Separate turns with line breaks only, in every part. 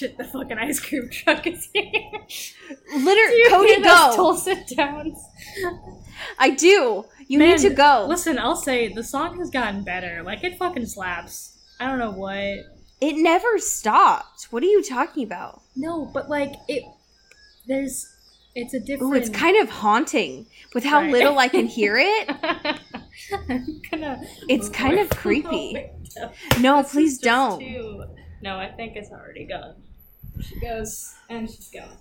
Shit, the fucking ice cream truck is here.
Literally, Cody, go.
Tulsa downs?
I do. You
Man,
need to go.
Listen, I'll say the song has gotten better. Like it fucking slaps. I don't know what.
It never stopped. What are you talking about?
No, but like it. There's. It's a different.
Ooh, it's kind of haunting with how
Right.
little I can hear it. It's kind of creepy. No, please don't.
too- No, I think it's already gone. She goes and she's gone.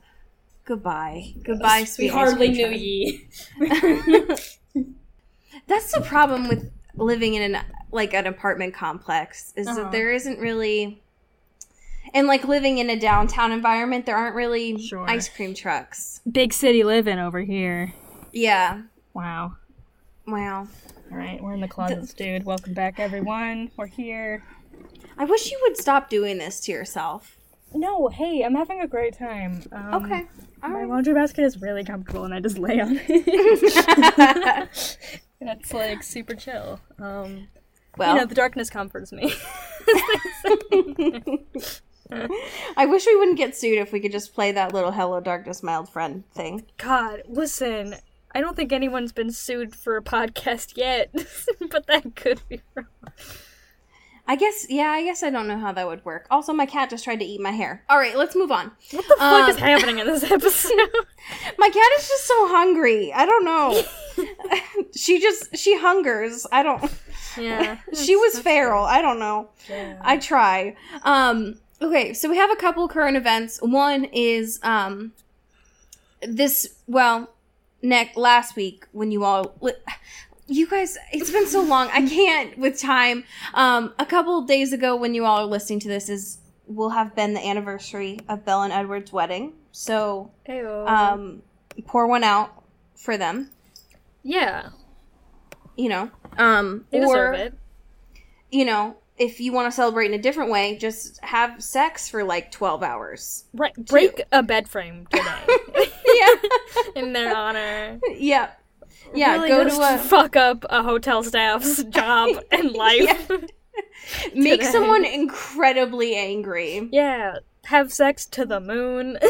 Goodbye. Goodbye,
we
sweet. ice
hardly knew ye.
That's the problem with living in an like an apartment complex is
Uh-huh.
that there isn't really and like living in a downtown environment there aren't really
Sure.
ice cream trucks.
Big city living over here.
Yeah.
Wow.
Wow.
All right, we're in the closets, dude. Welcome back, everyone. We're here.
I wish you would stop doing this to yourself.
No, hey, I'm having a great time. Um,
Okay. All
My
right.
laundry basket is really comfortable, and I just lay on it. That's like super chill. Um,
well,
you know, the darkness comforts me.
I wish we wouldn't get sued if we could just play that little "Hello Darkness, My Old Friend" thing.
God, listen. I don't think anyone's been sued for a podcast yet, but that could be wrong.
I guess, yeah, I guess I don't know how that would work. Also, my cat just tried to eat my hair. All right, let's move on.
What the fuck is
Um,
happening in this episode?
My cat is just so hungry. I don't know. she just she hungers. I don't.
yeah.
She was feral. I don't know.
Yeah.
I try. Um. Okay, so we have a couple current events. One is um. This well, neck last week when you all. You guys, it's been so long. I can't with time. Um, a couple days ago, when you all are listening to this, is will have been the anniversary of Belle and Edward's wedding. So,
Ayo.
um, pour one out for them.
yeah.
You know, um,
They
or
deserve it.
you know, if you want to celebrate in a different way, just have sex for like twelve hours.
Right. Break a bed frame today
yeah,
in their honor.
yeah, yeah.
Really
go to a
fuck up a hotel staff's job and life.
make
today.
someone incredibly angry.
Yeah. Have sex to the moon.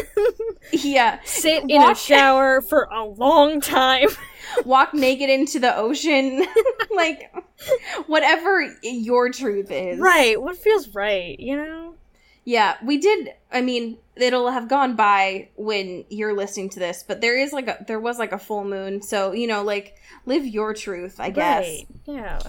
Yeah,
Sit in a shower for a long time.
walk naked into the ocean, like whatever your truth is.
right. What feels right, you know?
Yeah, we did. I mean, it'll have gone by when you're listening to this, but there is like a there was like a full moon, so you know, like live your truth, I guess.
Right. Yeah.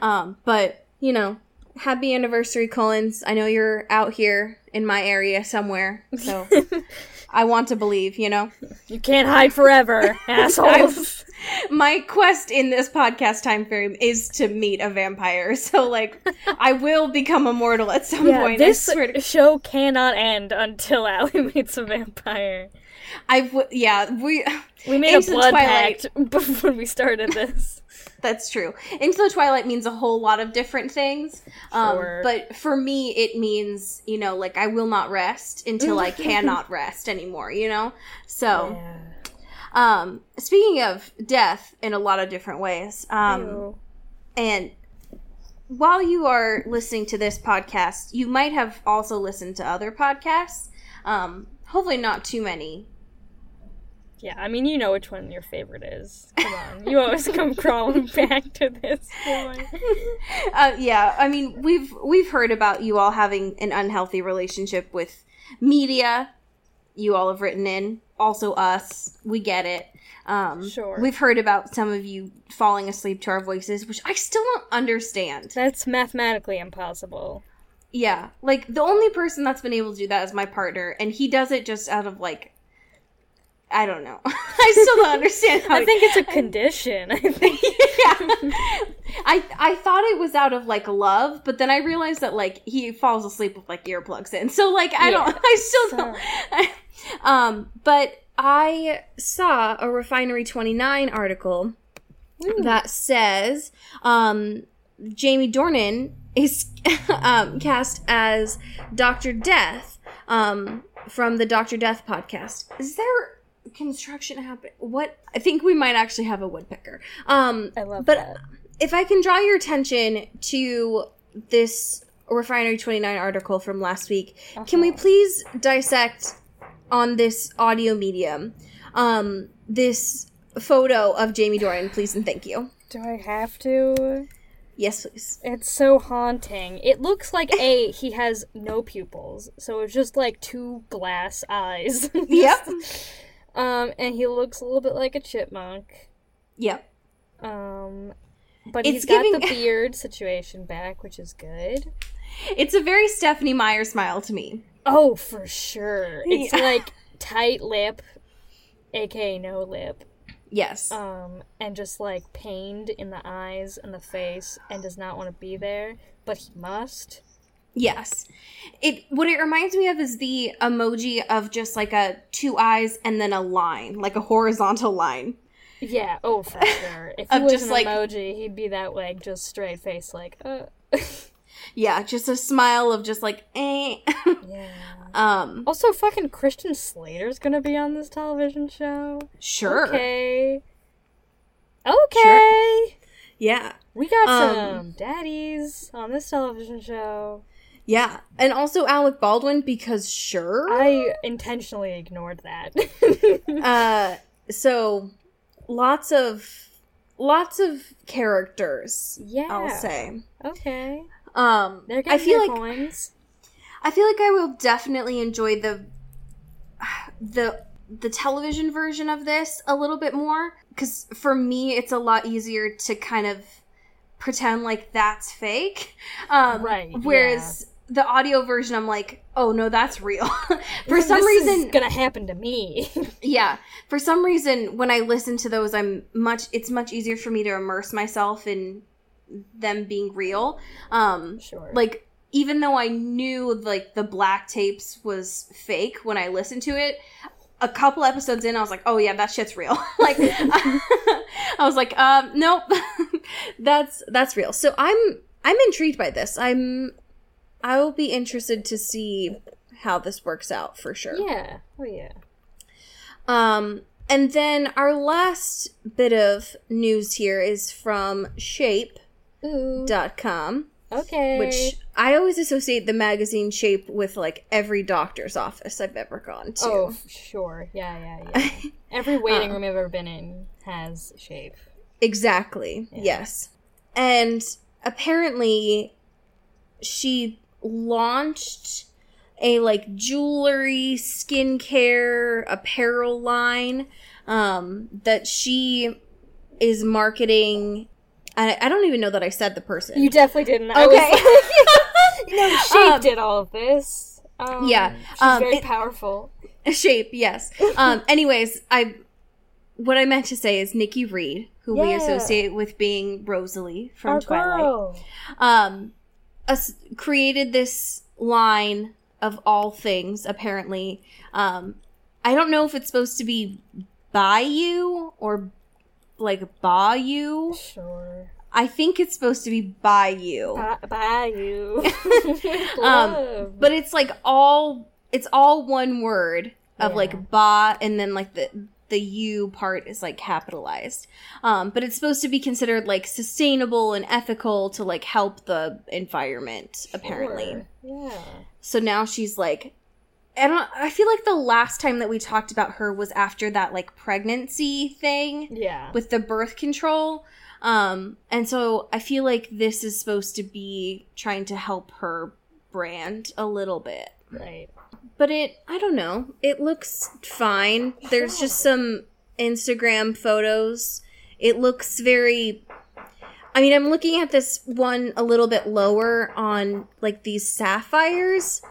Um, but you know, happy anniversary, Cullens. I know you're out here in my area somewhere, so I want to believe. You know,
You can't hide forever, assholes.
my quest in this podcast time frame is to meet a vampire. So like, I will become immortal at some
yeah,
point.
this
to
show cannot end until Allie meets a vampire.
I w- yeah, we
We made
Into
a blood
Twilight.
pact before we started this.
That's true. Into the Twilight means a whole lot of different things. Um,
Sure.
but for me, it means, you know, like I will not rest until I cannot rest anymore, you know? So,
Yeah.
Um, speaking of death in a lot of different ways, um, and while you are listening to this podcast, you might have also listened to other podcasts. Um, hopefully, not too many.
Yeah, I mean, you know which one your favorite is. Come on. You always come crawling back to this one.
uh, yeah, I mean, we've we've heard about you all having an unhealthy relationship with media. You all have written in, also us. We get it. Um,
Sure.
We've heard about some of you falling asleep to our voices, which I still don't understand.
That's mathematically impossible.
Yeah, like the only person that's been able to do that is my partner, and he does it just out of like I don't know. I still don't understand how
I think it's a condition. I think.
yeah. I I thought it was out of like love, but then I realized that like he falls asleep with like earplugs in. So like I don't I still
So-
don't um but I saw a Refinery 29 article that says um Jamie Dornan is um cast as Dr. Death um from the Dr. Death podcast. Is there construction happen? What I think we might actually have a woodpecker. Um
I love
but
that.
if I can draw your attention to this Refinery 29 article from last week, can we
Uh-huh.
please dissect on this audio medium um, this photo of Jamie Dornan, please and thank you.
Do I have to?
Yes, please.
It's so haunting. It looks like a he has no pupils, so it's just like two glass eyes.
Yep.
Um, and he looks a little bit like a chipmunk.
Yep.
Um, but
It's
he's got
giving-
the beard situation back, which is good.
It's a very Stephenie Meyer smile to me.
Oh, for sure. It's
Yeah.
like tight lip, aka no lip.
Yes.
um, and just like pained in the eyes and the face and does not want to be there, but he must.
Yes. It what it reminds me of is the emoji of just like a two eyes and then a line, like a horizontal line.
Yeah, oh for sure. If he was
just,
an
like-
emoji, he'd be that like just straight face, like uh.
Yeah, just a smile of just like eh.
yeah.
um
Also, fucking Christian Slater's gonna be on this television show.
sure.
Okay. Okay.
Yeah.
We got
Um,
some daddies on this television show.
Yeah. And also Alec Baldwin because sure.
I intentionally ignored that.
uh so lots of lots of characters,
yeah.
I'll say.
Okay.
Um
They're
I
getting
feel like
coins.
I feel like I will definitely enjoy the the the television version of this a little bit more cuz for me it's a lot easier to kind of pretend like that's fake. Um
Right,
whereas the audio version I'm like, "Oh no, that's real." for some
This is
reason
gonna happen to me.
yeah, for some reason when I listen to those I'm much it's much easier for me to immerse myself in them being real. Um
sure.
like even though I knew like the black tapes was fake when I listened to it, a couple episodes in, I was like, "Oh yeah, that shit's real." like, I was like, um, "Nope, that's that's real." So I'm I'm intrigued by this. I'm I will be interested to see how this works out for sure.
yeah. Oh yeah.
Um, and then our last bit of news here is from Shape.com.
Okay.
which I always associate the magazine shape with like every doctor's office I've ever gone to.
Oh, sure. Yeah, yeah, yeah. Every waiting
Um,
room I've ever been in has shape.
exactly. Yes. And apparently she launched a like jewelry, skincare, apparel line um that she is marketing I, I don't even know that I said the person.
You definitely didn't.
Okay.
was no, Shape
Um,
did all of this. Um,
yeah,
She's
um,
very
it-
powerful.
shape yes um anyways i what i meant to say is nikki reed who we associate with being rosalie from
Our
twilight
girl.
um us created this line of all things apparently um i don't know if it's supposed to be by you or like by you
Sure.
i think it's supposed to be by you
bye you.
Um, but it's like all it's all one word of
Yeah.
like ba and then like the the u part is like capitalized um but it's supposed to be considered like sustainable and ethical to like help the environment apparently
Sure. Yeah.
so now she's like I don't I feel like the last time that we talked about her was after that like pregnancy thing
Yeah.
with the birth control um and so i feel like this is supposed to be trying to help her brand a little bit
right.
But it i don't know it looks fine there's just some instagram photos it looks very i mean i'm looking at this one a little bit lower on like these sapphires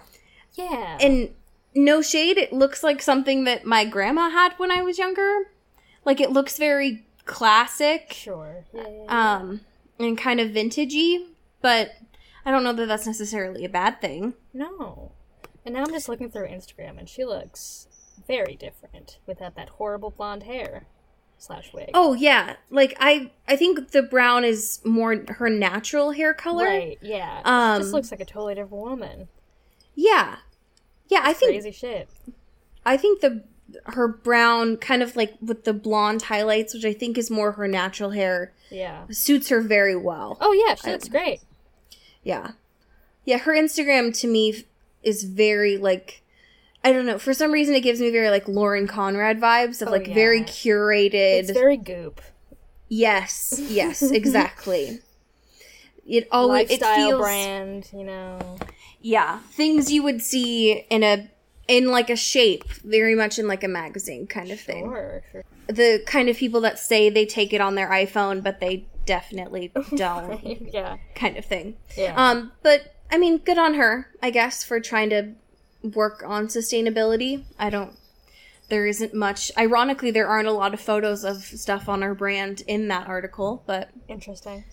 Yeah.
and no shade, it looks like something that my grandma had when I was younger. Like it looks very classic,
Sure. Yeah, yeah, yeah.
um, and kind of vintagey, but I don't know that that's necessarily a bad thing.
no. And now I'm just looking through Instagram, and she looks very different without that horrible blonde hair slash wig.
Oh yeah, like I I think the brown is more her natural hair color.
right. Yeah. she
Um,
just looks like a totally different woman.
Yeah. Yeah, I think
Crazy shit.
I think the her brown kind of like with the blonde highlights, which I think is more her natural hair,
Yeah.
suits her very well.
Oh yeah, she looks great.
Yeah. Yeah, her Instagram to me is very like I don't know, for some reason it gives me very like Lauren Conrad vibes of
Oh,
like very curated.
It's very goop.
yes, yes, exactly. It always it
Lifestyle
feels
brand, you know.
yeah, things you would see in a in like a shape, very much in like a magazine kind of thing.
Sure. sure.
The kind of people that say they take it on their iPhone but they definitely don't
yeah.
kind of thing.
Yeah.
Um, but I mean, good on her, I guess, for trying to work on sustainability. I don't. There isn't much. Ironically, there aren't a lot of photos of stuff on our brand in that article, but
Interesting.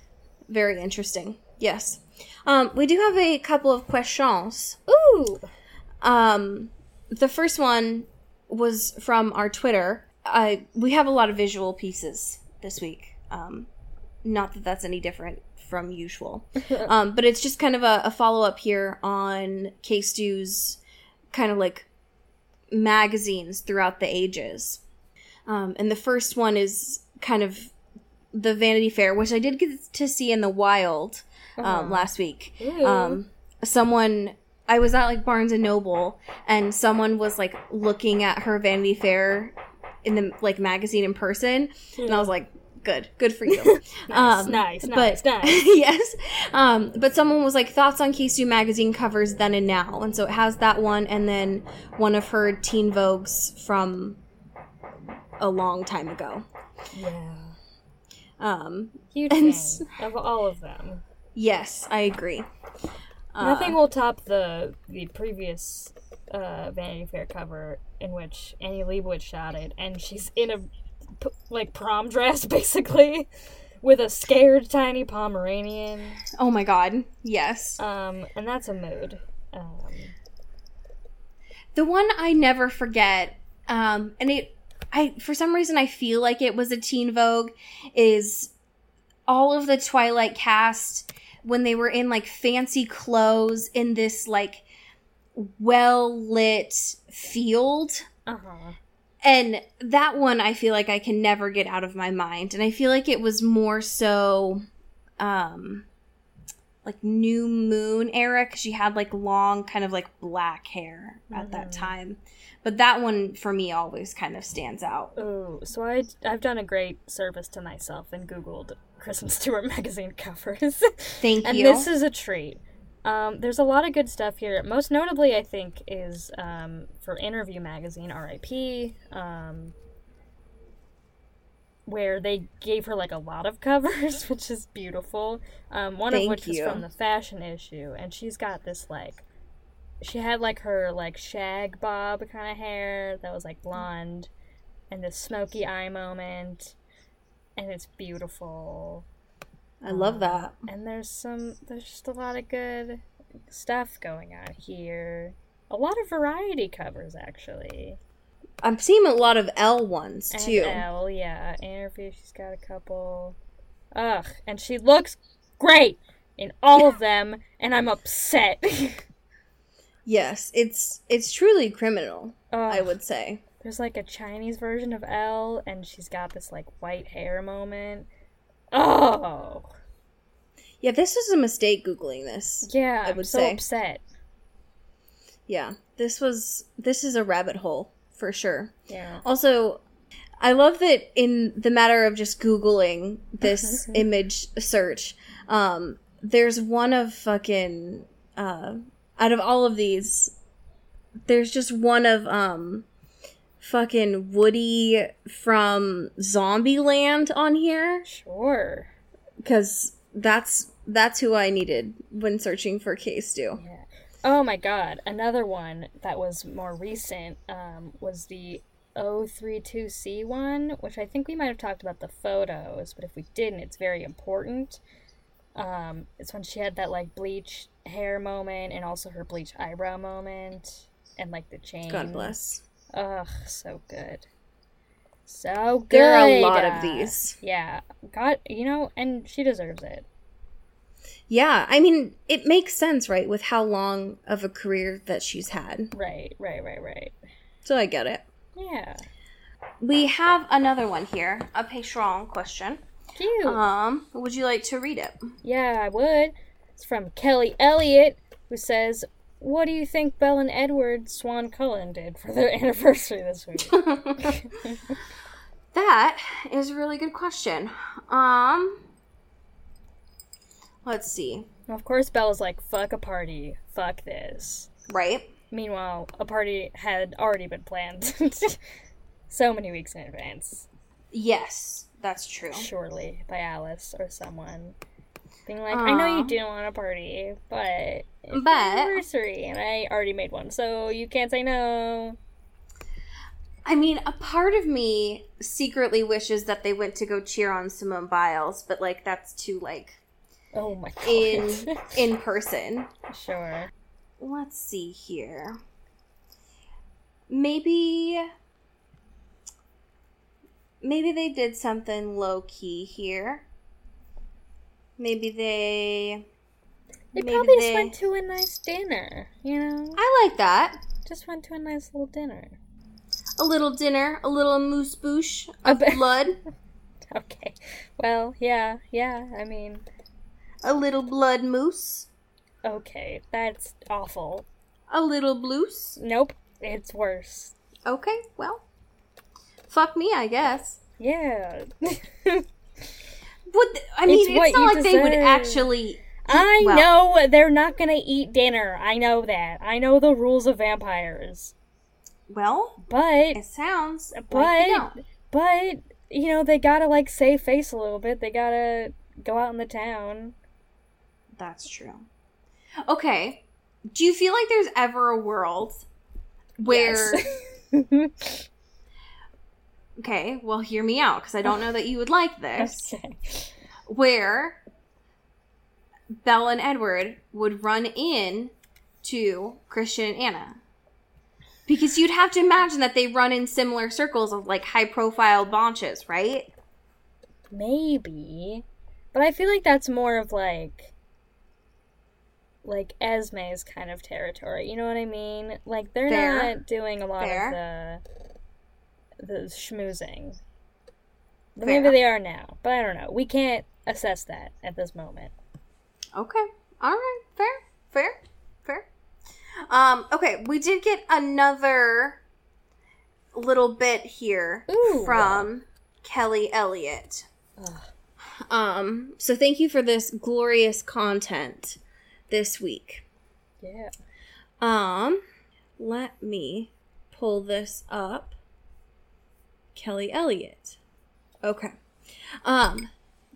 very interesting. Yes. Um, we do have a couple of questions.
Ooh.
Um, the first one was from our Twitter. I we have a lot of visual pieces this week. Um, not that that's any different from usual, um, but it's just kind of a, a follow up here on K Stew's kind of like magazines throughout the ages. Um, and the first one is kind of the Vanity Fair, which I did get to see in the wild um, last week. Um, someone I was at like Barnes and Noble, and someone was like looking at her Vanity Fair in the like magazine in person, and I was like, "Good, good for you."
Nice,
um,
nice,
but-
nice, nice.
yes. Um, but someone was like thoughts on K Stew magazine covers then and now, and so it has that one, and then one of her Teen Vogues from a long time ago.
Yeah.
Um,
Huge
And
fan of all of them.
yes, I agree. Uh,
Nothing will top the the previous uh, Vanity Fair cover in which Annie Leibovitz shot it, and she's in a p- like prom dress basically, with a scared tiny Pomeranian.
Oh my god, yes.
Um, and that's a mood. Um,
The one I never forget, um, and it, I for some reason I feel like it was a Teen Vogue, is all of the Twilight cast when they were in like fancy clothes in this like well lit field.
uh huh.
And that one I feel like I can never get out of my mind. And I feel like it was more so um like new moon era cuz she had like long kind of like black hair at that time. But that one for me always kind of stands out.
Ooh, so I I've done a great service to myself and Googled Kristen Stewart magazine covers.
Thank you and
this is a treat. Um, there's a lot of good stuff here. Most notably, I think, is um, for Interview Magazine, RIP, um, where they gave her like a lot of covers, which is beautiful. Um, one
Thank
of which
you.
is from the fashion issue, and she's got this like, she had like her like shag bob kind of hair that was like blonde, and this smoky eye moment, and it's beautiful
I love um, that.
and there's some there's just a lot of good stuff going on here a lot of variety covers actually
I'm seeing a lot of Elle ones
and
too.
Elle, yeah interview she's got a couple ugh and she looks great in all of them and i'm upset
Yes, it's it's truly criminal,
Ugh.
I would say.
there's like a chinese version of Elle, and she's got this like white hair moment oh
Yeah, this is a mistake googling this.
yeah
I
i'm
would
so
say.
upset
Yeah, this was this is a rabbit hole for sure.
yeah
Also, I love that in the matter of just googling this image search, um, there's one of fucking uh, out of all of these, there's just one of um, fucking Woody from Zombieland on here
sure
because that's that's who I needed when searching for K Stew.
Yeah. Oh my god, another one that was more recent um, was the 032C one, which I think we might have talked about the photos, but if we didn't, it's very important. Um, it's when she had that like bleach hair moment and also her bleach eyebrow moment and like the chain.
God bless.
Ugh, so good. So good.
There are a lot of these.
Yeah. God, you know, and she deserves it.
Yeah, I mean, it makes sense, right, with how long of a career that she's had.
Right, right, right, right.
So I get it.
Yeah.
We have another one here, a Patreon question.
Cute.
Um, would you like to read it?
yeah, I would. It's from Kelly Elliott, who says, What do you think Belle and Edward Swan Cullen did for their anniversary this week?
That is a really good question. Um, let's see.
of course, Belle's like, Fuck a party. Fuck this.
Right?
Meanwhile, a party had already been planned so many weeks in advance.
Yes, that's true.
surely by Alice or someone. Being like, I know you didn't want a party, but it's
But-
anniversary, and I already made one, so you can't say no.
I mean, a part of me secretly wishes that they went to go cheer on Simone Biles, but like that's too like
Oh my god.
in in person.
sure.
Let's see here. Maybe maybe they did something low key here. Maybe they
They
maybe
probably just went to a nice dinner, you know?
I like that.
Just went to a nice little dinner.
A little dinner, a little moose boosh
A
of blood,
Okay. Well, yeah, yeah, I mean,
a little blood moose,
okay, that's awful.
a little blues.
Nope, it's worse.
Okay, well, fuck me, I guess.
Yeah.
Would I mean?
It's
It's, not like they would actually.
I
well-
know they're not gonna eat dinner. I know that. I know the rules of vampires.
Well,
But
it sounds
but
don't.
but you know they gotta like save face a little bit. They gotta go out in the town.
That's true. Okay. Do you feel like there's ever a world where
Yes.
Okay, well hear me out cuz I don't know that you would like this.
okay.
Where Belle and Edward would run in to Christian and Ana. Because you'd have to imagine that they run in similar circles of like high profile bonches, right?
Maybe, but I feel like that's more of like like Esme's kind of territory. You know what I mean? Like they're
Fair.
not doing a lot
Fair.
of the the schmoozing.
Fair.
Maybe they are now, but I don't know. We can't assess that at this moment.
Okay. All right. Fair. Fair. Fair. Um, okay, we did get another little bit here
Ooh.
from Kelly Elliott. Um, so thank you for this glorious content this week.
Yeah.
Um, let me pull this up. Kelly Elliott. Okay. Um,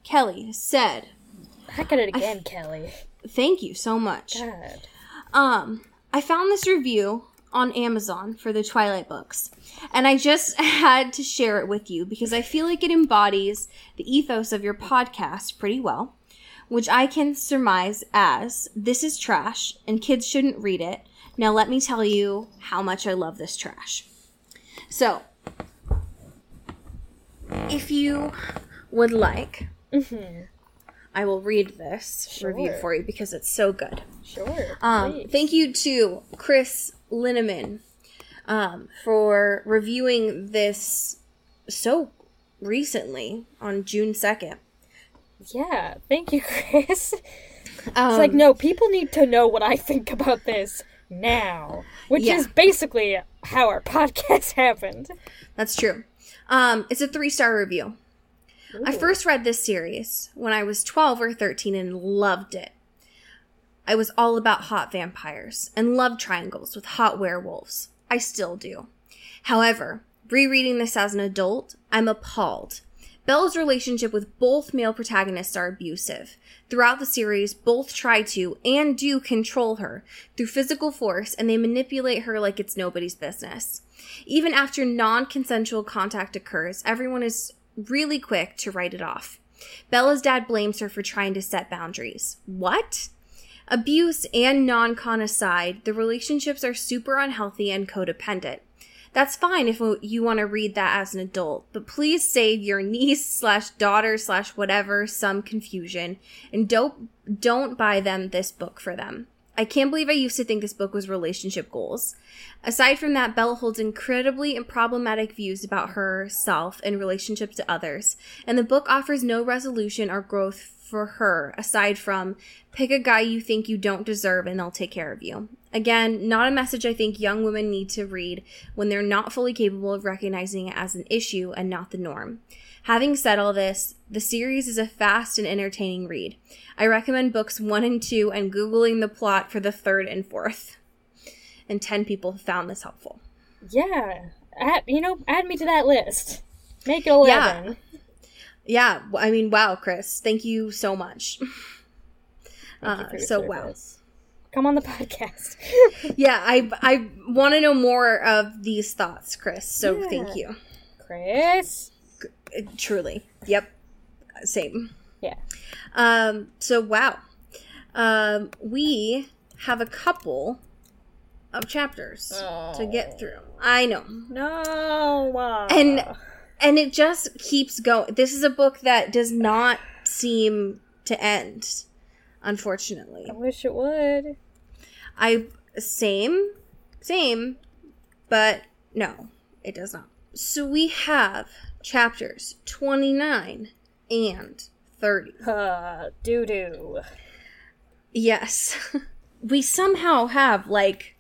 Kelly said,
Back at it again, Kelly.
"Thank you so much."
God.
Um, I found this review on Amazon for the Twilight books, and I just had to share it with you because I feel like it embodies the ethos of your podcast pretty well, which I can surmise as this is trash and kids shouldn't read it. Now, let me tell you how much I love this trash. So, if you would like, I will read this review for you because it's so good.
Sure.
Um,
please.
thank you to Chris Lineman um, for reviewing this so recently on June 2nd.
Yeah, thank you, Chris.
Um,
It's like, no, people need to know what I think about this now, which
Yeah.
is basically how our podcast happened.
That's true. Um, it's a three star review. I first read this series when I was 12 or 13 and loved it. I was all about hot vampires and love triangles with hot werewolves. I still do. However, rereading this as an adult, I'm appalled Belle's relationship with both male protagonists are abusive. Throughout the series, both try to and do control her through physical force and they manipulate her like it's nobody's business. Even after non consensual contact occurs, everyone is really quick to write it off. Bella's dad blames her for trying to set boundaries. What? Abuse and non con aside, the relationships are super unhealthy and codependent. That's fine if you want to read that as an adult, but please save your niece slash daughter slash whatever some confusion and don't don't buy them this book for them. I can't believe I used to think this book was relationship goals. Aside from that, Bella holds incredibly problematic views about herself and relationships to others, and the book offers no resolution or growth for her aside from pick a guy you think you don't deserve and they'll take care of you. Again, not a message I think young women need to read when they're not fully capable of recognizing it as an issue and not the norm. Having said all this, the series is a fast and entertaining read. I recommend books 1 and 2 and Googling the plot for the third and fourth. And 10 people found this helpful.
Yeah. Add, you know, add me to that list. Make it 11.
Yeah. Yeah, I mean, wow, Chris, thank you so much.
Uh,
so wow.
Come on the podcast.
yeah, I I want to know more of these thoughts, Chris. So
Yeah.
thank you.
Chris.
Truly, yep, same.
Yeah.
Um. So wow, um, we have a couple of chapters to get through. I know,
No.
and and it just keeps going. This is a book that does not seem to end, unfortunately.
I wish it would.
I same, same, but no, it does not. So we have chapters 29 and 30.
Uh, doo doo.
Yes. we somehow have like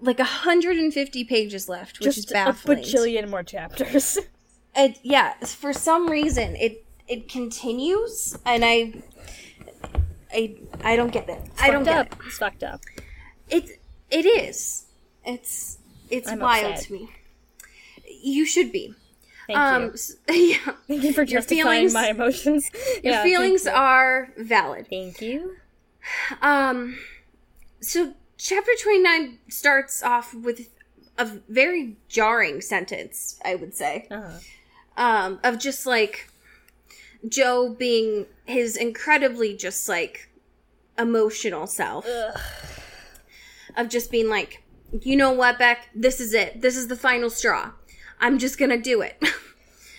like 150 pages left, which is
Just a
baffling.
bajillion more chapters.
it, yeah, for some reason it it continues and I I I don't get it. I don't
fucked
get
up. It's fucked up.
it. It it is. It's it's
I'm
wild
upset.
to me. You should be.
Thank
um
you.
s- yeah.
Thank you for
your
justifying
feelings-
my emotions.
Your
Yeah,
feelings
you.
are valid.
Thank you.
Um, so chapter 29 starts off with a very jarring sentence, I would say.
Uh-huh.
Um, of just like Joe being his incredibly just like emotional self. Of just being like, you know what, Beck, this is it. This is the final straw. I'm just gonna do it.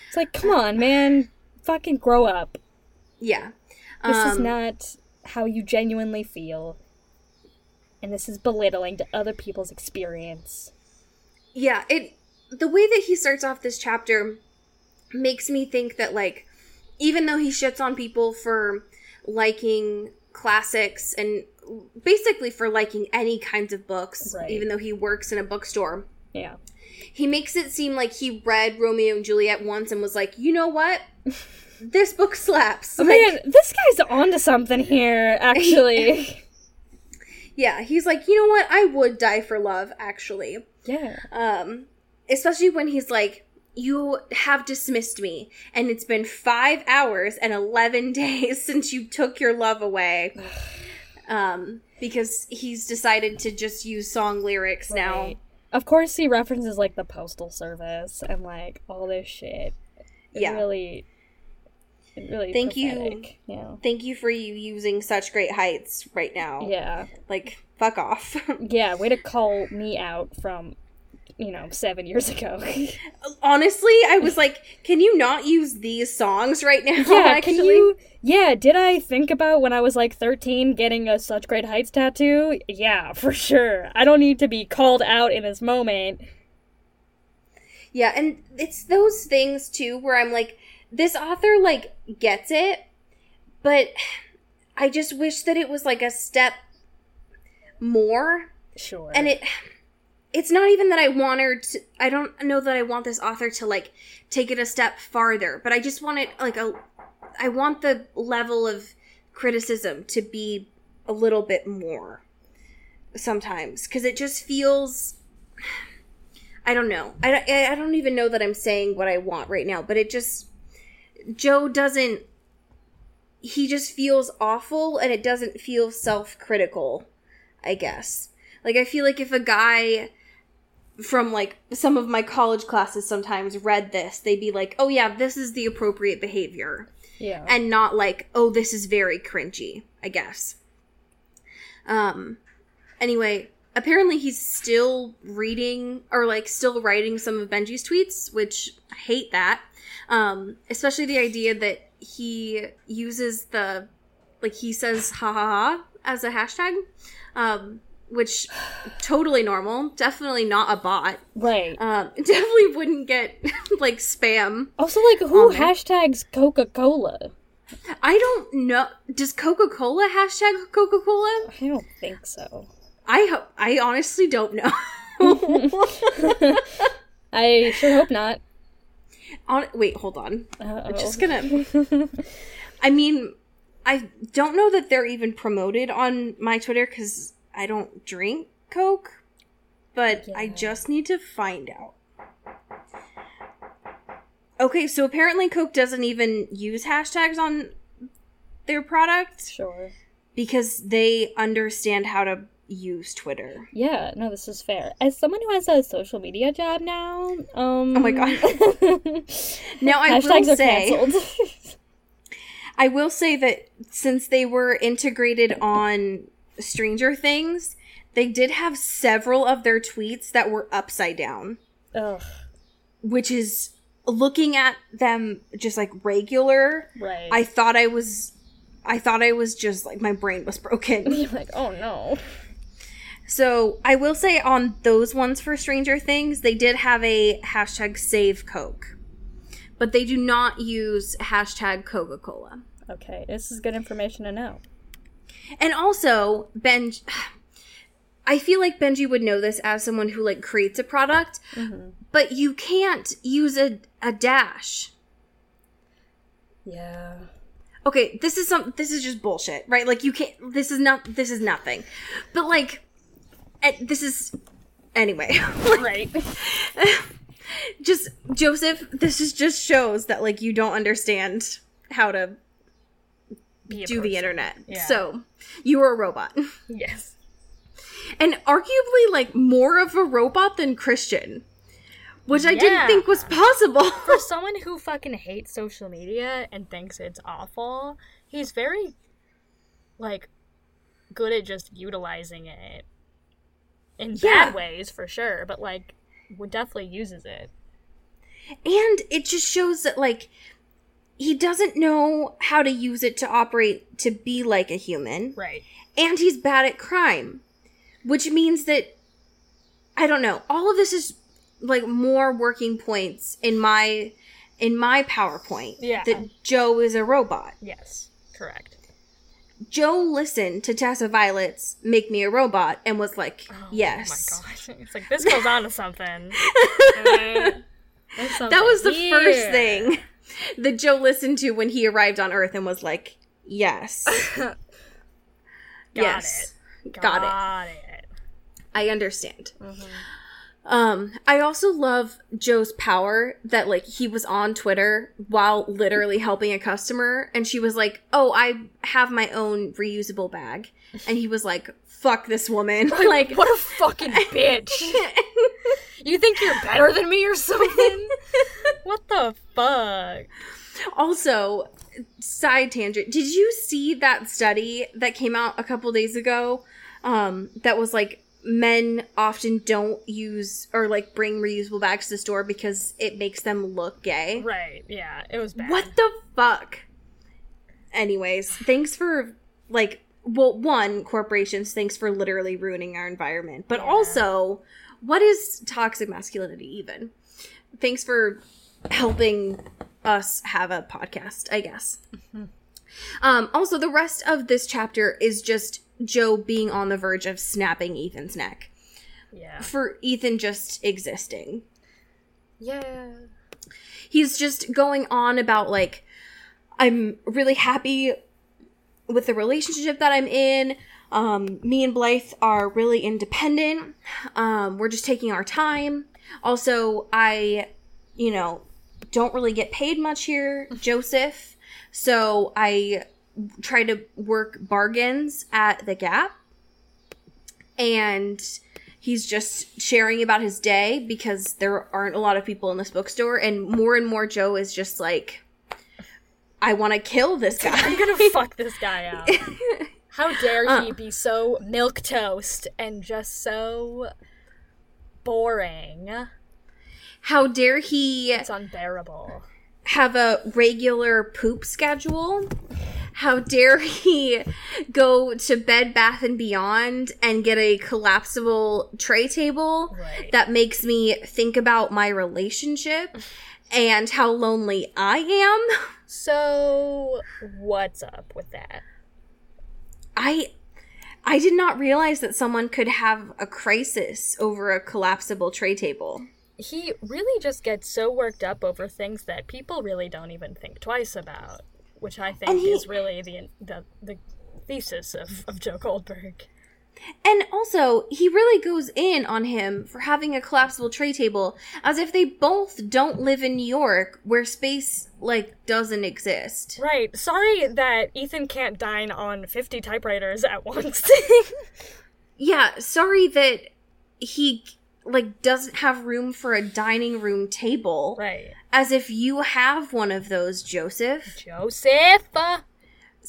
It's like, come on, man. Fucking grow up.
yeah.
This is
Um,
not how you genuinely feel. And this is belittling to other people's experience.
yeah it the way that he starts off this chapter makes me think that like even though he shits on people for liking classics and basically for liking any kinds of books
Right.
even though he works in a bookstore
Yeah.
He makes it seem like he read romeo and juliet once and was like you know what? This book slaps.
Oh,
Like,
man, this guy's onto something here, actually.
yeah. He's like you know what? I would die for love actually.
Yeah.
um especially when he's like you have dismissed me and it's been five hours and 11 days since you took your love away. Um because he's decided to just use song lyrics now.
Right. Of course, he references like the postal service and like all this shit. It
Yeah.
really, it really.
Thank you.
Yeah.
thank you for you using such great heights right now
Yeah.
like fuck off
Yeah. Way to call me out from, you know, seven years ago.
honestly i was like can you not use these songs right now
yeah.
actually
Can you? Yeah. Did I think about when I was like thirteen getting a such great heights tattoo? Yeah, for sure. I don't need to be called out in this moment.
Yeah, and it's those things too where I'm like, this author like gets it, but I just wish that it was like a step more.
Sure.
And it it's not even that I want her to I don't know that I want this author to like take it a step farther, but I just want it like a I want the level of criticism to be a little bit more sometimes cuz it just feels I don't know. I, I, I don't even know that I'm saying what I want right now, but it just Joe doesn't he just feels awful and it doesn't feel self-critical, I guess. Like I feel like if a guy from like some of my college classes sometimes read this, they'd be like, "Oh yeah, this is the appropriate behavior."
Yeah.
and not like, "Oh, this is very cringy," I guess. Um anyway, apparently he's still reading or like still writing some of Benji's tweets, which I hate that. Um especially the idea that he uses the like he says ha ha ha as a hashtag. Um which totally normal, definitely not a bot.
right.
Um definitely wouldn't get like spam.
also, like, who hashtags Coca Cola?
I don't know. Does Coca-Cola hashtag Coca-Cola?
I don't think so.
I ho- I honestly don't know.
I sure hope not.
on, wait, hold on.
Uh-oh.
I'm just gonna. I mean, I don't know that they're even promoted on my Twitter because I don't drink Coke, but I just need to find out. Okay, so apparently Coke doesn't even use hashtags on their product
Sure.
because they understand how to use Twitter.
Yeah, no, this is fair. As someone who has a social media job now, um
Oh my God. Now I
hashtags
will say. I will say that since they were integrated on Stranger Things, they did have several of their tweets that were upside down,
Ugh,
which is looking at them just like regular.
right.
I thought I was I thought I was just like my brain was broken.
You're like, oh no.
So I will say on those ones for Stranger Things, they did have a hashtag save Coke. But they do not use hashtag Coca Cola.
Okay, this is good information to know.
And also, Ben, I feel like Benji would know this as someone who like creates a product, mm-hmm. but you can't use a, a dash.
Yeah.
Okay, this is some this is just bullshit, right? Like you can't this is not this is nothing. But like this is anyway.
Right.
just Joseph, this is just shows that like you don't understand how to Do the internet.
Yeah.
So, you are a robot.
Yes.
and arguably like more of a robot than Christian, which I didn't think was possible.
For someone who fucking hates social media and thinks it's awful, he's very like good at just utilizing it in
Yeah.
bad ways for sure, but like definitely uses it.
and it just shows that like he doesn't know how to use it to operate to be like a human,
Right.
and he's bad at crime, which means that I don't know. All of this is like more working points in my in my PowerPoint.
Yeah.
That Joe is a robot.
Yes. Correct.
Joe listened to Tessa Violet's Make Me a Robot and was like, yes.
Oh my gosh. It's like this goes on to something.
That was the first thing that Joe listened to when he arrived on Earth and was like, yes.
Got
yes.
it.
Got it.
Got it.
I understand.
Mm-hmm.
Um, I also love Joe's power that like he was on Twitter while literally helping a customer and she was like, "Oh, I have my own reusable bag." And he was like, "Fuck this woman." like
What a fucking bitch. You think you're better than me or something? what the fuck?
Also, side tangent. Did you see that study that came out a couple days ago? Um, that was like men often don't use or like bring reusable bags to the store because it makes them look gay.
Right, yeah, it was bad.
What the fuck? Anyways, thanks for like well, one, corporations, thanks for literally ruining our environment. But
Yeah.
also, what is toxic masculinity even? Thanks for helping us have a podcast, I guess. Um, also, the rest of this chapter is just Joe being on the verge of snapping Ethan's neck
Yeah.
for Ethan just existing.
Yeah.
he's just going on about like i'm really happy with the relationship that i'm in um, me and blythe are really independent um, we're just taking our time also i you know don't really get paid much here, Joseph. So I try to work bargains at the Gap. And he's just sharing about his day because there aren't a lot of people in this bookstore. And more and more, Joe is just like, I want to kill this guy.
I'm gonna fuck this guy out. How dare
Uh.
he be so milk toast and just so boring?
How dare he
It's unbearable.
have a regular poop schedule? How dare he go to Bed Bath and Beyond and get a collapsible tray table
Right.
that makes me think about my relationship and how lonely I am?
So, what's up with that?
I I did not realize that someone could have a crisis over a collapsible tray table.
He really just gets so worked up over things that people really don't even think twice about, which I think
he-
is really the the, the thesis of, of Joe Goldberg.
And also, he really goes in on him for having a collapsible tray table as if they both don't live in New York where space like doesn't exist.
Right. Sorry that Ethan can't dine on 50 typewriters at once.
Yeah, sorry that he like doesn't have room for a dining room table.
right.
As if you have one of those, Joseph.
Joseph!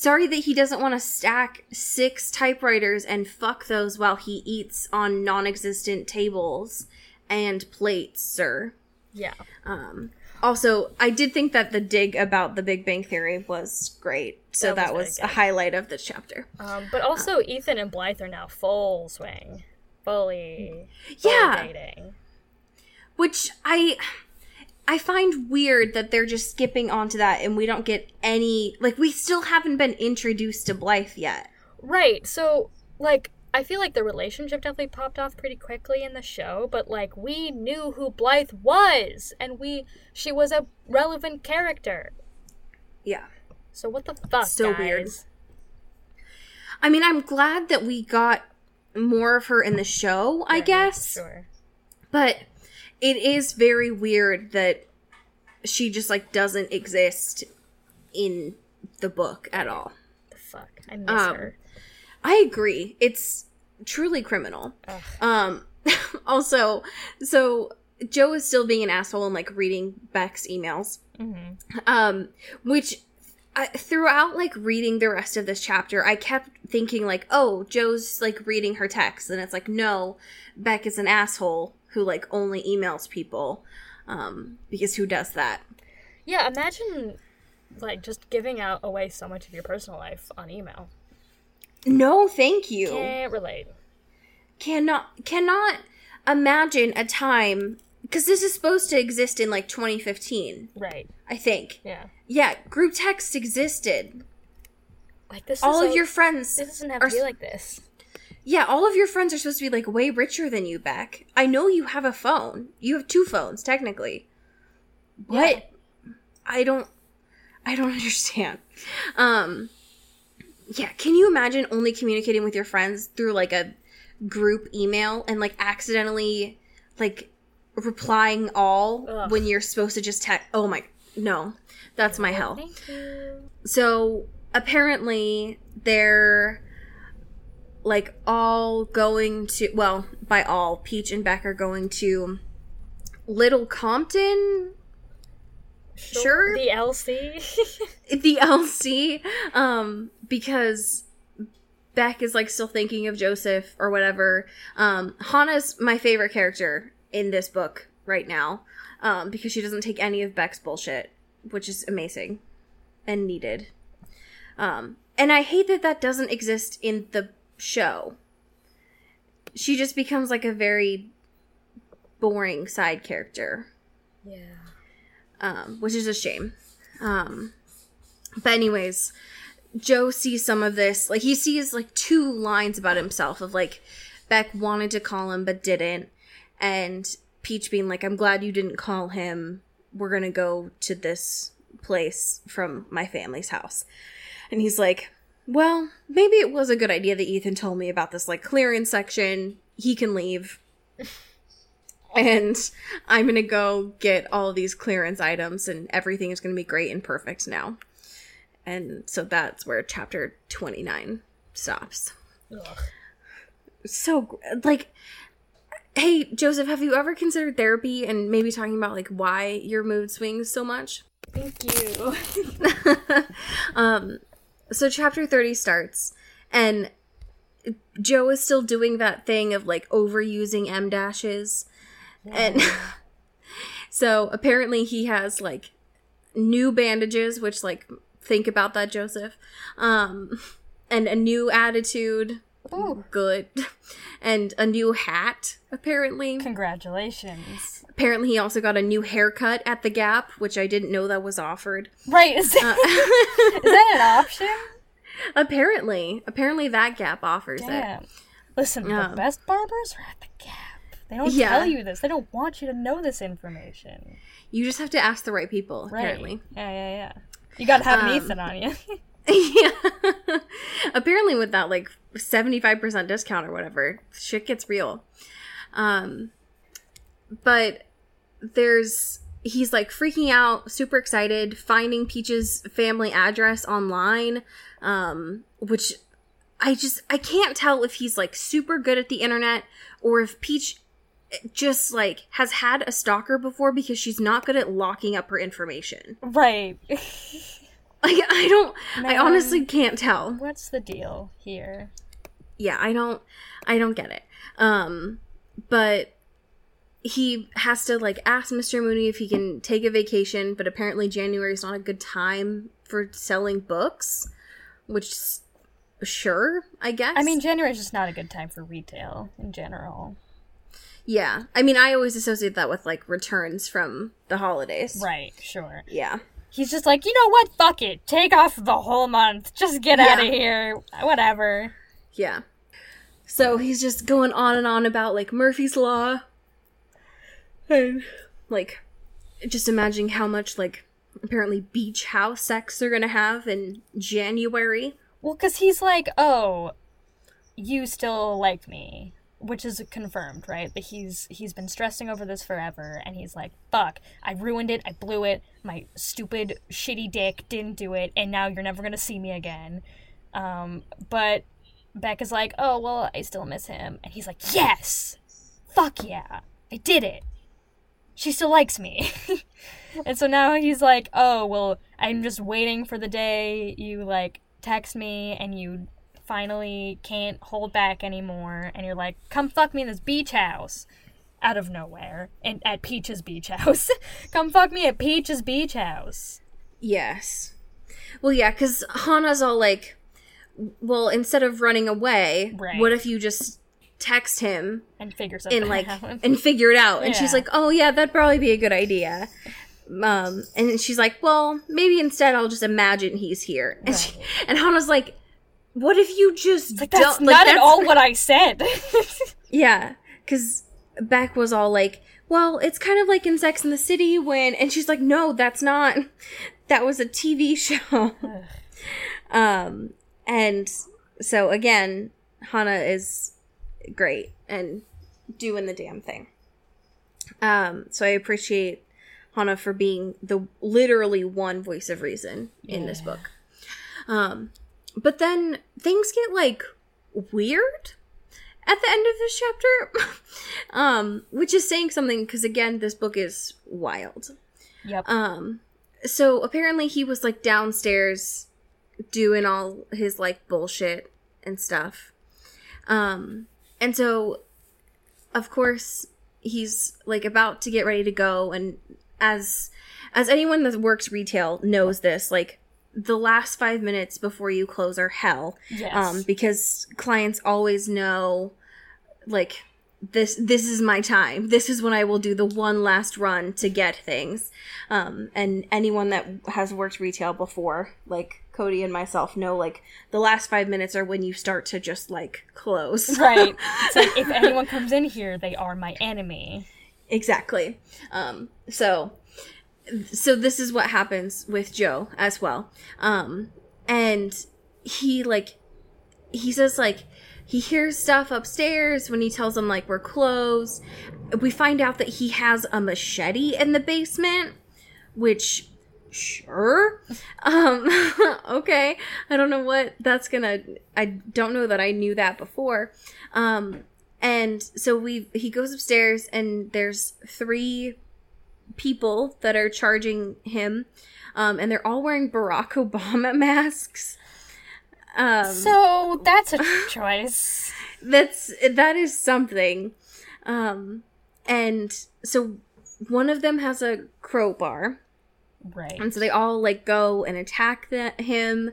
Sorry that he doesn't want to stack six typewriters and fuck those while he eats on non-existent tables and plates, sir.
Yeah.
Um, also, I did think that the dig about the Big Bang Theory was great. So
That was
that was, a highlight of this chapter.
Um, but also, Ethan and Blythe are now full swing. Fully. fully
Yeah.
Dating.
Which I I find weird that they're just skipping onto that and we don't get any like we still haven't been introduced to Blythe yet.
Right. So, like, I feel like the relationship definitely popped off pretty quickly in the show, but like we knew who Blythe was, and we she was a relevant character.
Yeah.
So what the fuck,
So
guys?
weird. I mean, I'm glad that we got more of her in the show, I guess.
Sure.
But it is very weird that she just like doesn't exist in the book at all.
The fuck. I miss
Um,
her.
I agree. It's truly criminal.
Ugh.
Um also, so Joe is still being an asshole and like reading Beck's emails.
hmm
Um which I, throughout like reading the rest of this chapter, I kept thinking like, "Oh, Joe's like reading her text." And it's like, "No, Beck is an asshole who like only emails people." Um because who does that?
Yeah, imagine like just giving out away so much of your personal life on email.
No, thank you.
Can't relate.
cannot cannot imagine a time because this is supposed to exist in like 2015
Right.
i think
Yeah.
yeah group text existed
Like this.
all of your friends
This doesn't have to be like this.
Yeah all of your friends are supposed to be like way richer than you beck. I know you have a phone. You have two phones technically. But i don't i don't understand. Um yeah can you imagine only communicating with your friends through like a group email and like accidentally like replying all
Ugh.
when you're supposed to just text? Oh my no. That's my hell. so apparently they're like all going to well by all peach and beck are going to little compton Sure.
The LC.
the lc um because beck is like still thinking of joseph or whatever um Chana's my favorite character in this book right now um because she doesn't take any of beck's bullshit which is amazing and needed um and i hate that that doesn't exist in the show she just becomes like a very boring side character
yeah.
um, which is a shame. Um, but anyways, Joe sees some of this. Like he sees like two lines about himself of like Beck wanted to call him but didn't, and Peach being like, "I'm glad you didn't call him. We're gonna go to this place from my family's house," and he's like. Well, maybe it was a good idea that Ethan told me about this like clearance section. He can leave. and I'm gonna go get all these clearance items, and everything is gonna be great and perfect now. And so that's where chapter 29 stops.
Ugh.
So, like, hey, Joseph, have you ever considered therapy and maybe talking about, like, why your mood swings so much?
Thank you.
um, so chapter 30 starts, and Joe is still doing that thing of like overusing em dashes. And so apparently he has like new bandages, which like think about that, Joseph. Um, and a new attitude.
Ooh.
Good. And a new hat, apparently.
Congratulations.
Apparently he also got a new haircut at the Gap, which I didn't know that was offered.
Right, is that, is that an option?
Apparently, apparently that Gap offers it.
Listen,
Yeah.
the best barbers are at the Gap. They don't
Yeah.
tell you this. They don't want you to know this information.
You just have to ask the right people.
Right.
Apparently,
Yeah, yeah, yeah. You gotta have an
Um,
Ethan on you.
Yeah. apparently, with that like seventy five percent discount or whatever, shit gets real. Um, but there's he's like freaking out, super excited, finding Peach's family address online, um, which I just I can't tell if he's like super good at the internet or if Peach just like has had a stalker before because she's not good at locking up her information.
right.
Like I don't I honestly can't tell.
What's the deal here?
Yeah, I don't I don't get it. Um but he has to like ask Mr. Mooney if he can take a vacation, but apparently January is not a good time for selling books, which sure, I guess.
I mean, January is just not a good time for retail in general.
yeah. I mean, I always associate that with like returns from the holidays.
Right, sure.
Yeah.
He's just like, you know what? Fuck it. Take off the whole month. Just get out of here. Whatever.
Yeah. So he's just going on and on about like Murphy's Law. And like just imagining how much like apparently beach house sex they're gonna have in January.
Well, because he's like, oh, you still like me, which is confirmed, right? That he's he's been stressing over this forever, and he's like, fuck, I ruined it, I blew it, my stupid, shitty dick didn't do it, and now you're never gonna see me again. Um, but Beck is like, oh, well, I still miss him, and he's like, yes, fuck yeah, I did it. She still likes me. and so now he's like, oh, well, I'm just waiting for the day you, like, text me and you finally can't hold back anymore and you're like come fuck me in this beach house out of nowhere and at peach's beach house come fuck me at peach's beach house
Yes. Well, yeah, because Chana's all like, well, instead of running away,
Right.
what if you just text him
and figure something
and like
out
and figure it out? And she's like, oh yeah, that'd probably be a good idea. Um, and she's like, well, maybe instead I'll just imagine he's here. And, she, and Chana's like, what if you just
like that's
don't-
not
like,
at all what i said
Yeah, because Beck was all like, well, it's kind of like in Sex in the City when, and she's like, no, that's not. That was a TV show. um, and so again, Chana is great and doing the damn thing. Um, so I appreciate Chana for being the literally one voice of reason in this book. Um, but then things get like weird at the end of this chapter um which is saying something because again this book is wild.
Yep.
Um so apparently he was like downstairs doing all his like bullshit and stuff. Um and so of course he's like about to get ready to go and as as anyone that works retail knows this like the last five minutes before you close are hell.
Yes.
Um because clients always know like this this is my time. This is when i will do the one last run to get things. Um and anyone that has worked retail before like cody and myself know like the last five minutes are when you start to just like close.
Right. It's like if anyone comes in here they are my enemy.
Exactly. Um so so this is what happens with joe as well um and he like he says like he hears stuff upstairs when he tells them like we're closed. We find out that he has a machete in the basement, which sure. Um okay. I don't know what that's to I don't know that I knew that before. Um and so we he goes upstairs and there's three people that are charging him um and they're all wearing Barack Obama masks. Um
So that's a choice.
that's that is something um and so one of them has a crowbar
Right.
and so they all like go and attack the, him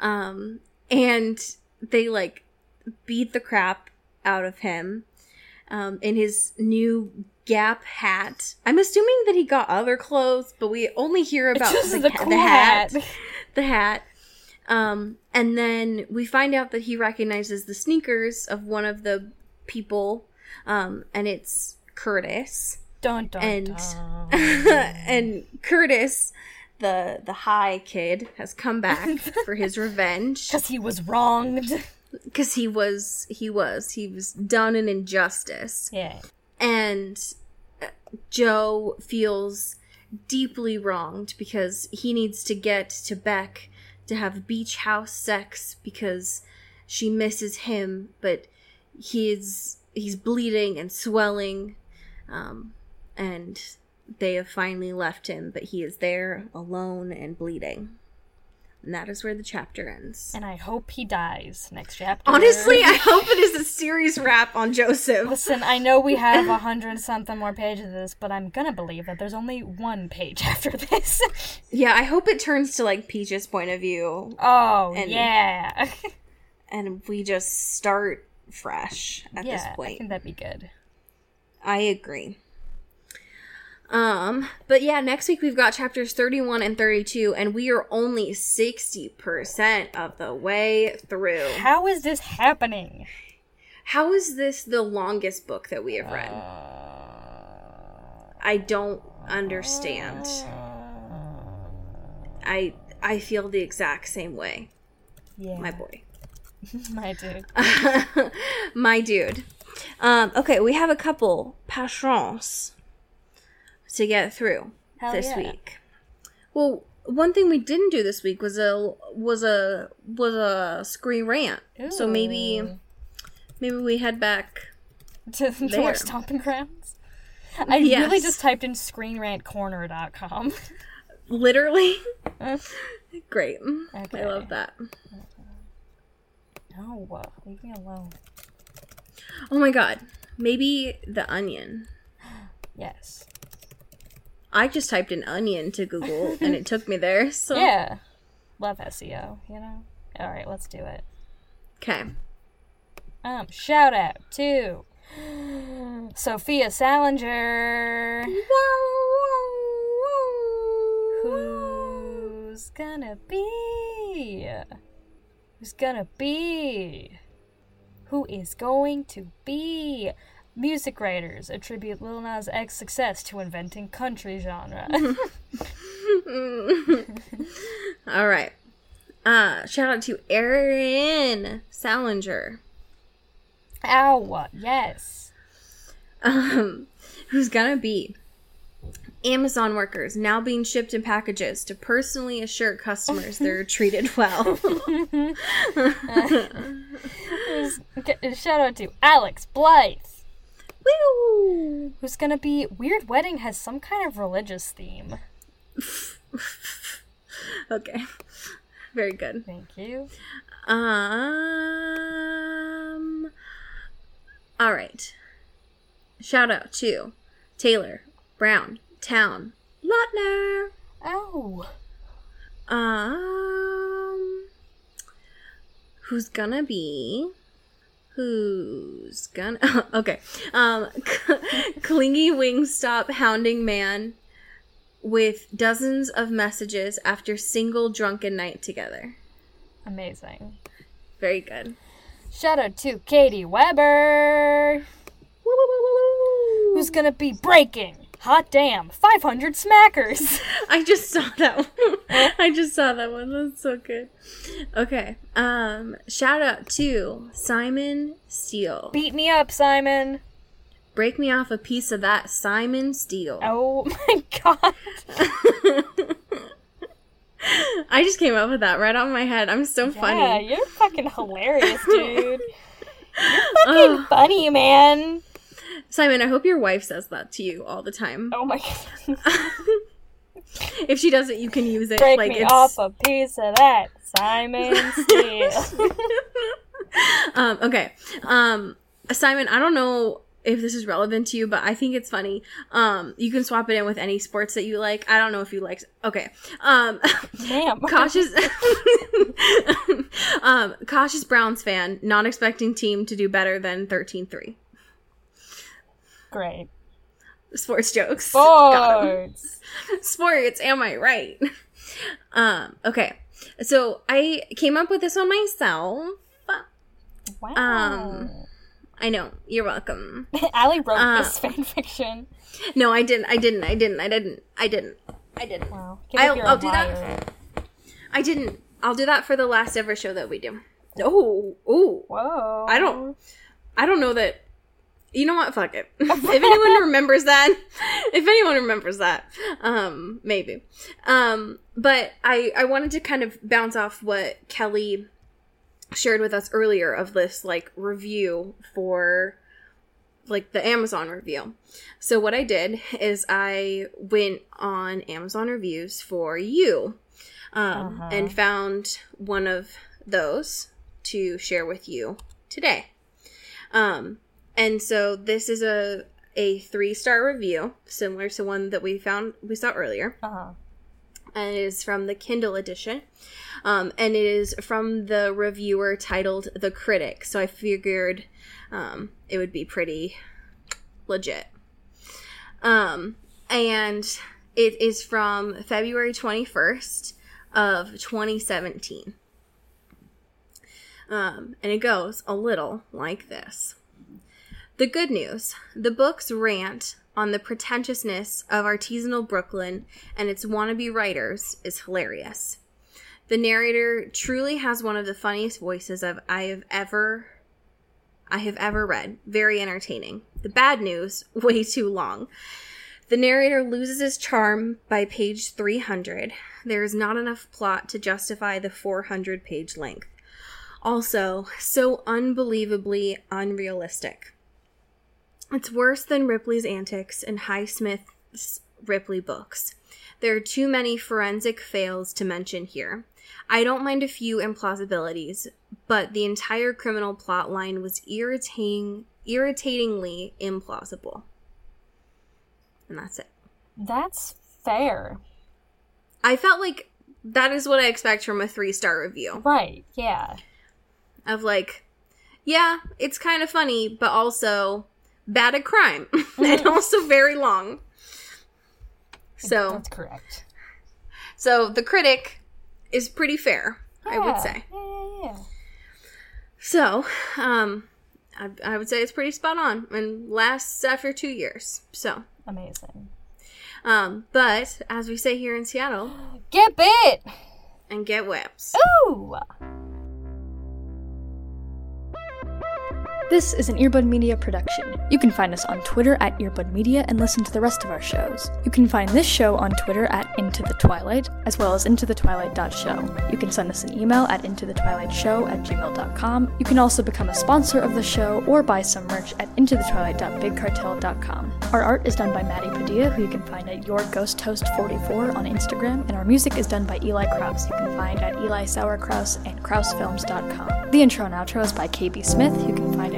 um and they like beat the crap out of him um in his new gap hat i'm assuming that he got other clothes but we only hear about the,
the cool
the hat
hat.
the hat um and then we find out that he recognizes the sneakers of one of the people um and it's curtis
Dun dun
And-
dun.
and Curtis, the the high kid, has come back for his revenge
Because he was wronged.
because he was he was he was done an injustice,
Yeah.
And uh, Joe feels deeply wronged because he needs to get to Beck to have beach house sex because she misses him, but he's he's bleeding and swelling, um, and they have finally left him, but he is there alone and bleeding. And that is where the chapter ends.
And I hope he dies next chapter.
Honestly, I hope it is a series wrap on Joseph.
Listen, I know we have a hundred something more pages of this, but I'm gonna believe that there's only one page after this.
Yeah, I hope it turns to like Peach's point of view
oh
And-
yeah,
and we just start fresh at this
yeah. I
point.
think that'd be good.
I agree. Um, but yeah, next week we've got chapters 31 and 32 and we are only 60% of the way through.
How is this happening?
How is this the longest book that we have read? I don't understand. I I feel the exact same way,
Yeah,
my boy.
my dude.
my dude. Um, okay, we have a couple passions to get through
Hell
this
yeah.
week. Well, one thing we didn't do this week was a was a was a screen rant. So maybe maybe we head back.
to, to
There.
our stomping grounds. I really just typed in screenrantcorner.com.
Literally, great.
Okay.
I love that.
no, leave me alone.
Oh my god, maybe the onion.
Yes.
I just typed an onion to Google and it took me there. So
Yeah. Love SEO, you know? Alright, let's do it.
okay.
Um, shout out to Sophia Salinger, who's gonna be, who's gonna be, who is going to be. Music writers attribute Lil Nas X success to inventing country genre.
All right. Uh, shout out to Erin Salinger,
Ow, yes.
um, who's gonna be Amazon workers now being shipped in packages to personally assure customers they're treated well.
Okay, Shout out to Alex Blythe.
Woo!
who's gonna be Weird Wedding has some kind of religious theme.
Okay. Very good.
Thank you.
Um. All right. Shout out to Taylor Brown Town Lautner.
Oh,
Um. Who's gonna be? Who's gonna? okay. Um. clingy Wingstop hounding man with dozens of messages after single drunken night together.
amazing.
Very good.
Shout out to Katie Weber, who's gonna be breaking Hot damn, 500 smackers.
I just saw that one. I just saw that one. That's so good. Okay. Um, shout out to Simon Steele.
Beat me up, Simon.
Break me off a piece of that Simon Steele.
Oh my god.
I just came up with that right on my head. I'm so
Yeah,
funny.
you're fucking hilarious, dude. You're fucking funny, man.
Simon, I hope your wife says that to you all the time.
Oh my god.
If she doesn't, you can use it.
Break
like
me
it's
off a piece of that, Simon Steele.
um, okay. Um, Simon, I don't know if this is relevant to you, but I think it's funny. Um, you can swap it in with any sports that you like. I don't know if you like. Okay. Um,
Damn.
cautious. um, cautious Browns fan, not expecting team to do better than 13-3.
Great.
Sports jokes.
Sports.
Sports, am I right? Um, okay. So I came up with this one myself.
Wow.
Um, I know. You're welcome.
Allie wrote
uh,
this fanfiction.
No, I didn't. I didn't. I didn't. I didn't. I didn't. I didn't.
Wow.
I'll- I'll do that. I didn't. I'll do that for the last ever show that we do. Oh, oh.
Whoa.
I don't. I don't know that. You know what? Fuck it. if anyone remembers that, if anyone remembers that, um, maybe. Um, but I I wanted to kind of bounce off what Kelly shared with us earlier of this like review for like the Amazon review. So what I did is I went on Amazon reviews for you, um,
Uh-huh.
and found one of those to share with you today. Um, and so this is a a three star review, similar to one that we found we saw earlier
Uh-huh.
and it is from the Kindle edition. Um, and it is from the reviewer titled The Critic. So I figured um, it would be pretty legit. Um, and it is from February 21st of 2017. Um, and it goes a little like this. The good news the book's rant on the pretentiousness of artisanal Brooklyn and its wannabe writers is hilarious. The narrator truly has one of the funniest voices of I have ever I have ever read. Very entertaining. The bad news, way too long. The narrator loses his charm by page 300. There is not enough plot to justify the 400 page length. Also, so unbelievably unrealistic. It's worse than Ripley's antics in Highsmith's Ripley books. There are too many forensic fails to mention here. I don't mind a few implausibilities, but the entire criminal plot line was irritating, irritatingly implausible. And that's it.
That's fair.
I felt like that is what I expect from a three star review.
Right. Yeah.
Of like, yeah, it's kind of funny, but also bad at crime and also very long. So,
That's correct.
so the critic is pretty fair, I would say.
Yeah, yeah, yeah.
So, um, I, I would say it's pretty spot on and lasts after two years. So,
Amazing.
um, but as we say here in Seattle,
Get bit!
and get whips.
Ooh!
This is an Earbud Media production. You can find us on Twitter at Earbud Media and listen to the rest of our shows. You can find this show on Twitter at Into the Twilight, as well as Into the Twilight.show. You can send us an email at Into the Twilight Show at gmail.com. You can also become a sponsor of the show or buy some merch at Into the Twilight.bigcartel.com. Our art is done by Maddie Padilla, who you can find at Your Ghost Toast 44 on Instagram, and our music is done by Eli Kraus. You can find at Eli Sauerkraus and KrausFilms.com. The intro and outro is by KB Smith. You can find at